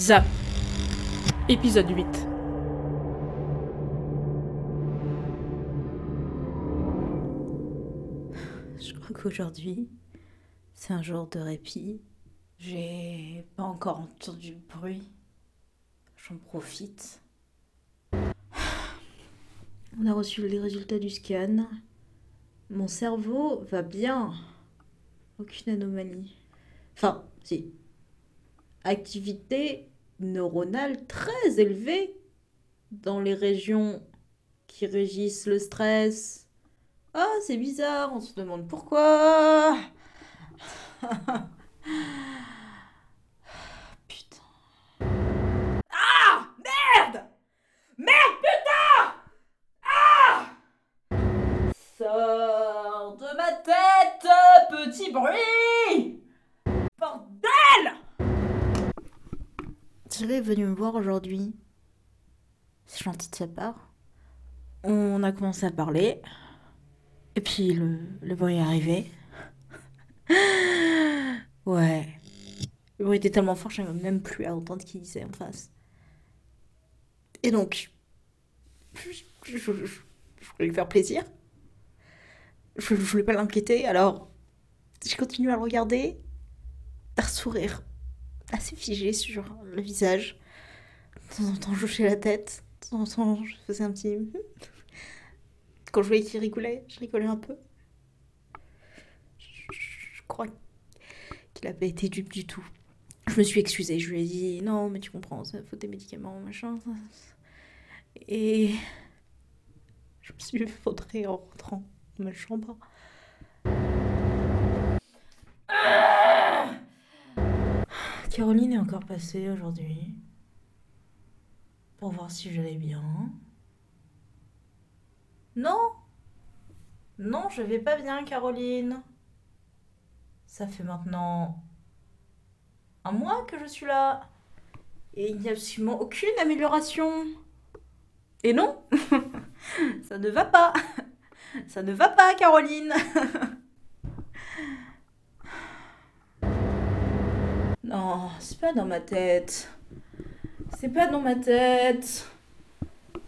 Zap. Épisode 8. Je crois qu'aujourd'hui, c'est un jour de répit. J'ai pas encore entendu de bruit. J'en profite. On a reçu les résultats du scan. Mon cerveau va bien. Aucune anomalie. Enfin, si. Activité neuronale très élevée dans les régions qui régissent le stress. Ah, c'est bizarre, on se demande pourquoi. Putain. Ah Merde Merde, putain Ah Sors de ma tête, petit bruit Bordel Est venu me voir aujourd'hui. C'est gentil de sa part. On a commencé à parler. Et puis le, le bruit est arrivé. ouais. Le bruit était tellement fort, je n'avais même plus à entendre qu'il disait en face. Et donc, je, je- je- voulais lui faire plaisir. Je, voulais pas l'inquiéter, alors j'ai continué à le regarder. Un sourire assez figé sur le visage. De temps en temps, je hochais la tête. De temps en temps, je faisais un petit. Quand je voyais qu'il rigolait, je rigolais un peu. Je, crois qu'il n'a pas été dupe du tout. Je me suis excusée, je lui ai dit non, mais tu comprends, ça faut des médicaments, machin. Et je me suis effondrée en rentrant dans ma chambre. Caroline est encore passée aujourd'hui pour voir si j'allais bien. Non Non, je vais pas bien, Caroline. Ça fait maintenant un mois que je suis là. Et il n'y a absolument aucune amélioration. Et non Ça ne va pas Ça ne va pas, Caroline Non, c'est pas dans ma tête. C'est pas dans ma tête.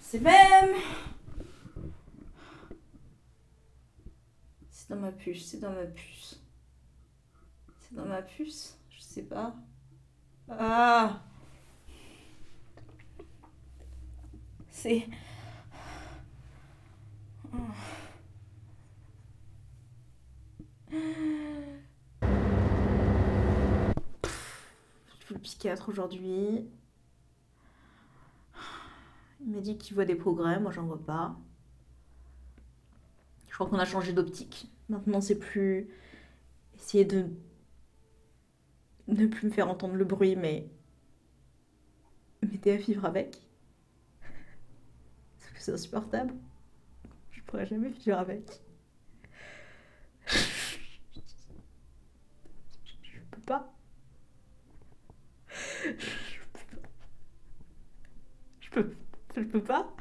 C'est même... C'est dans ma puce, c'est dans ma puce. C'est dans ma puce Je sais pas. Ah C'est... Je suis psychiatre aujourd'hui. Il m'a dit qu'il voit des progrès, moi j'en vois pas. Je crois qu'on a changé d'optique. Maintenant c'est plus essayer de ne plus me faire entendre le bruit, mais m'aider à vivre avec. Parce que c'est insupportable. Je pourrais jamais vivre avec. Je peux pas. Je peux, je peux pas.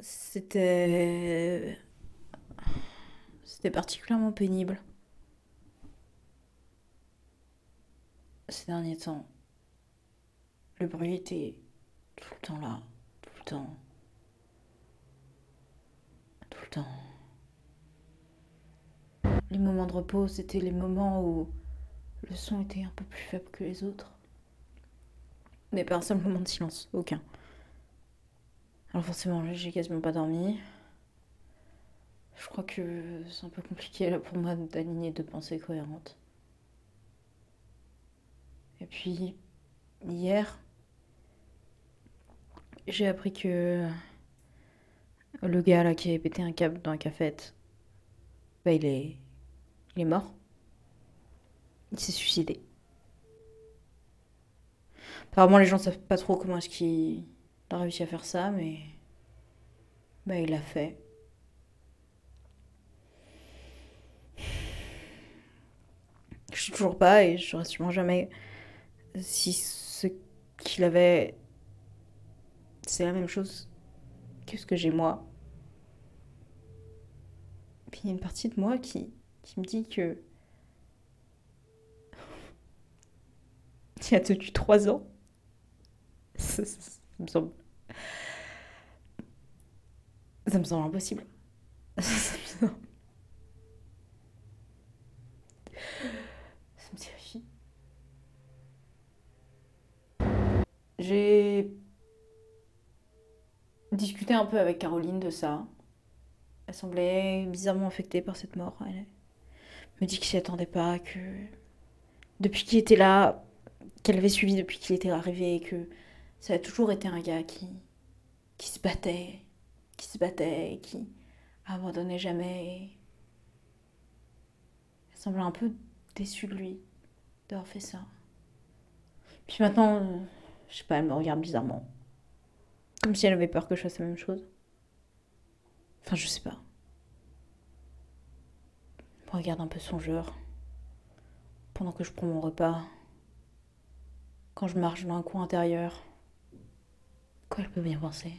C'était. C'était particulièrement pénible. Ces derniers temps, le bruit était tout le temps là, tout le temps. Tout le temps. Les moments de repos, c'était les moments où le son était un peu plus faible que les autres. Mais pas un seul moment de silence, aucun. Alors forcément, j'ai quasiment pas dormi. Je crois que c'est un peu compliqué là pour moi d'aligner deux pensées cohérentes. Et puis, hier, j'ai appris que le gars là qui avait pété un câble dans la cafette, bah il est, il est mort. Il s'est suicidé. Apparemment, les gens savent pas trop comment est-ce qu'il a réussi à faire ça, mais bah il l'a fait. Je sais toujours pas et je saurai sûrement jamais si ce qu'il avait c'est la même chose que ce que j'ai moi. Puis il y a une partie de moi qui, qui me dit que. qui a tenu trois ans. Ça, ça- ça me semble. Ça me semble impossible. Ça me semble- Ça me terrifie. J'ai discuté un peu avec Caroline de ça. Elle semblait bizarrement affectée par cette mort. Elle me dit qu'elle s'y attendait pas, que depuis qu'il était là, qu'elle avait suivi depuis qu'il était arrivé, que ça a toujours été un gars qui, qui se battait, qui se battait, qui abandonnait jamais. Elle semblait un peu déçue de lui d'avoir fait ça. Puis maintenant, euh, je sais pas, elle me regarde bizarrement. Comme si elle avait peur que je fasse la même chose. Enfin, je sais pas. Me regarde un peu songeur. Pendant que je prends mon repas. Quand je marche dans un coin intérieur. Quoi elle peut bien penser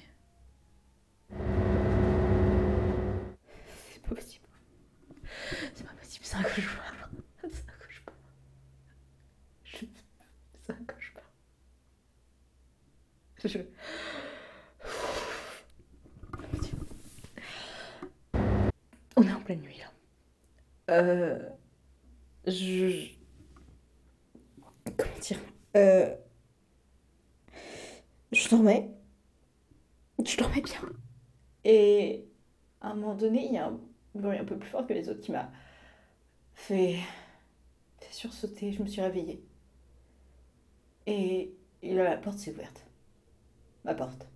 C'est? Pas possible. C'est pas possible, c'est un cauchemar. C'est un cauchemar. Je- C'est un cauchemar. Je... On est en pleine nuit là. Euh... Je... Comment dire euh... Je dormais. Je dormais bien. Et à un moment donné, il y a un bruit un peu plus fort que les autres qui m'a fait... fait sursauter. Je me suis réveillée. Et, là, la porte s'est ouverte. Ma porte.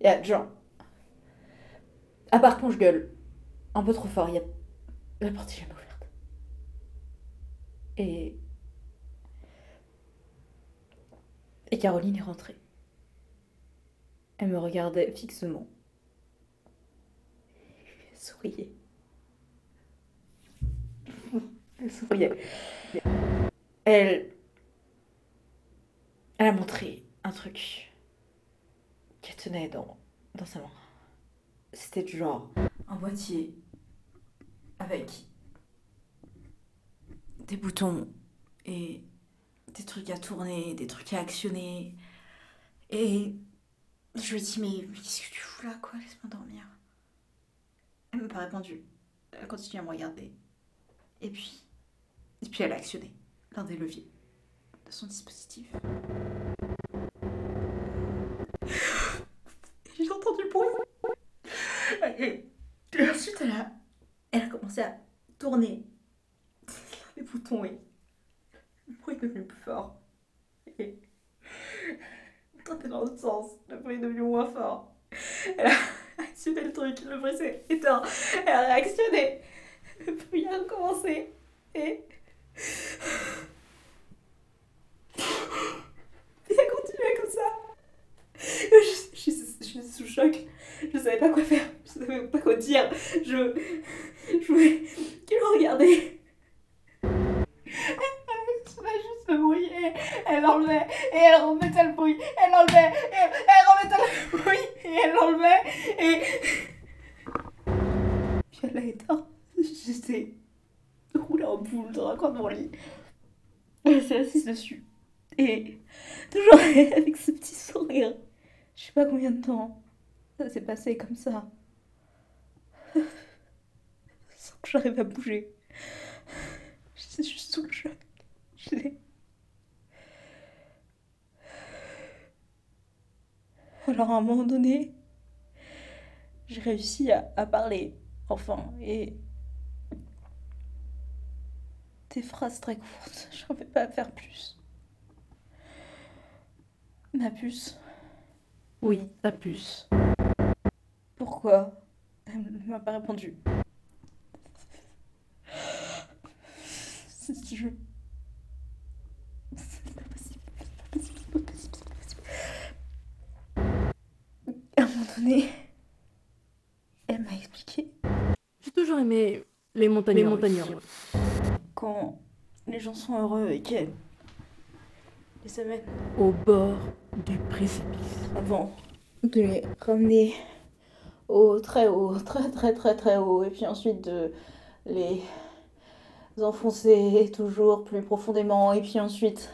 Il y a genre... À part quand je gueule un peu trop fort, il y a... La porte est jamais ouverte. Et... Et Caroline est rentrée. Elle me regardait fixement. Elle souriait. Elle souriait. Elle... Elle a montré un truc qu'elle tenait dans, dans sa main. C'était du genre un boîtier avec des boutons et des trucs à tourner, des trucs à actionner. Et je lui ai dit, mais qu'est-ce que tu fous là, quoi? Laisse-moi dormir. Elle m'a pas répondu. Elle continue à me regarder. Et puis, et puis elle a actionné l'un des leviers de son dispositif. J'ai entendu le bruit. Et, et ensuite, elle a, elle a commencé à tourner les boutons et le bruit est devenu plus fort. Et quand dans l'autre sens, le bruit est devenu moins fort. Elle a actionné s'est éteint. Elle a réactionné. Le bruit a recommencé. Et. Et elle comme ça. Je, je suis sous choc. Je savais pas quoi faire. Je savais pas quoi dire. Je. Je voulais qu'il me regardait. Elle faisait juste le bruit et elle enlevait et elle remettait le bruit. Elle enlevait et elle remettait le bruit et elle enlevait et. Éteint. J'étais roulée en boule dans un coin de mon lit. S'est assise dessus. Et toujours avec ce petit sourire. Je sais pas combien de temps ça s'est passé comme ça. Sans que j'arrive à bouger. J'étais juste sous le choc. Je l'ai. Alors à un moment donné, j'ai réussi à parler, enfin, et des phrases très courtes. Je n'arrivais pas faire plus. Ma puce. Oui, ta puce. Pourquoi? Elle ne m'a pas répondu. Je... C'est pas possible. C'est pas possible. C'est pas possible. C'est pas possible. À un moment donné, elle m'a expliqué Aimé les montagnes les montagnes quand les gens sont heureux et qu'elles les amènent Au bord du précipice. avant de les ramener au très haut, très très très très haut, et puis ensuite de les enfoncer toujours plus profondément et puis ensuite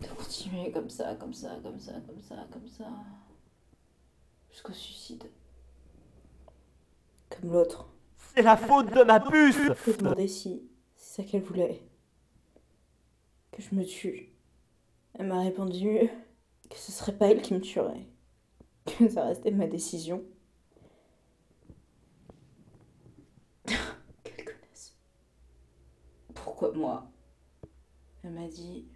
de continuer comme ça, comme ça, comme ça, comme ça, comme ça, jusqu'au suicide. Comme l'autre. C'est la faute de ma puce Je lui ai demandé si c'est ça qu'elle voulait. Que je me tue. Elle m'a répondu que ce serait pas elle qui me tuerait. Que ça restait ma décision. Quelle connasse. Pourquoi moi? Elle m'a dit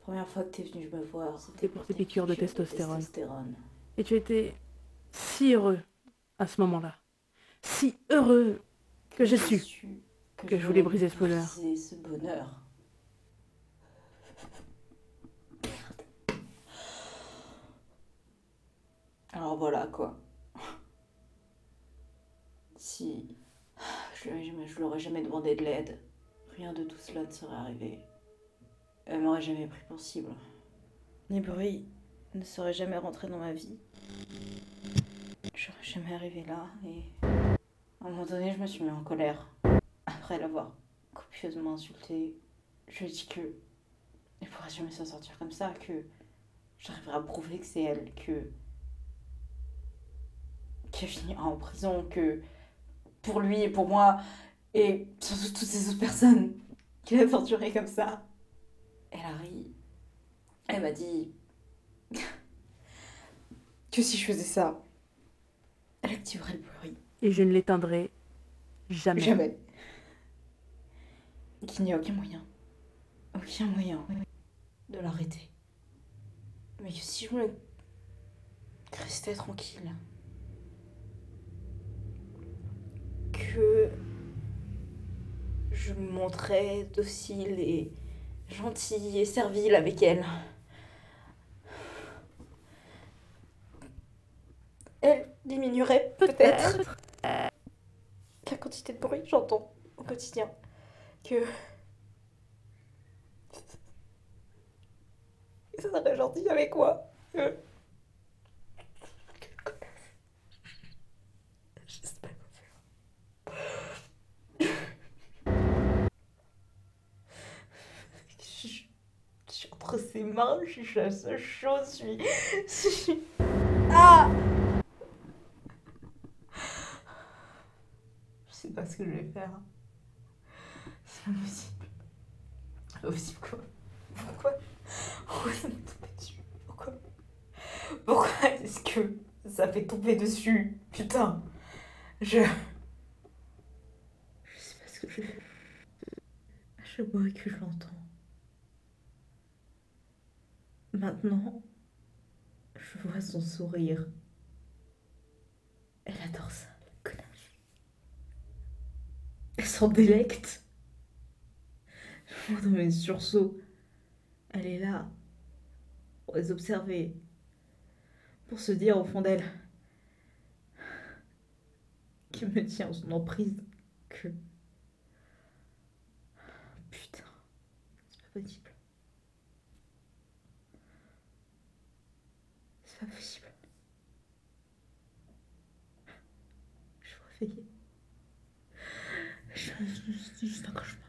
Première fois que t'es venue me voir, C'était pour tes piqûres de testostérone. testostérone. Et tu étais si heureux à ce moment-là. Si heureux que j'ai su. que je voulais briser ce bonheur. briser ce bonheur. Alors voilà quoi. Si je lui aurais jamais- je lui aurais jamais demandé de l'aide, rien de tout cela ne serait arrivé. Elle m'aurait jamais pris pour cible. Les bruits ne seraient jamais rentrés dans ma vie. J'aurais jamais arrivé là et à un moment donné, je me suis mis en colère. Après l'avoir copieusement insulté, je lui ai dit que elle pourrait jamais s'en sortir comme ça, que j'arriverai à prouver que c'est elle, que qu'elle finira en prison, que pour lui et pour moi, et surtout toutes ces autres personnes qu'il a torturées comme ça. Elle a ri. Elle m'a dit que si je faisais ça, elle activerait le bruit. Et je ne l'éteindrai jamais. Jamais. Qu'il n'y a aucun moyen, aucun moyen de l'arrêter. Mais que si je me restais tranquille, que je me montrais docile et gentille et servile avec elle. Elle diminuerait peut-être la quantité de bruit j'entends au quotidien. Que. Ça serait gentil avec moi. Que. Je sais pas quoi faire. Je, suis entre ses mains, je suis chaud, je suis. Je suis. Ah! Sais pas ce que je vais faire. C'est pas possible. Pas possible quoi. Pourquoi? Pourquoi tombé dessus? Pourquoi? Pourquoi est-ce que ça fait tomber dessus? Putain. Je. Je sais pas ce que je. À chaque fois que je l'entends. Maintenant, je vois son sourire. Elle adore ça, s'en délecte. Je vois dans mes sursauts. Elle est là, pour les observer, pour se dire au fond d'elle qui me tient son emprise que. Putain, c'est pas possible. C'est pas possible. Ты же так аж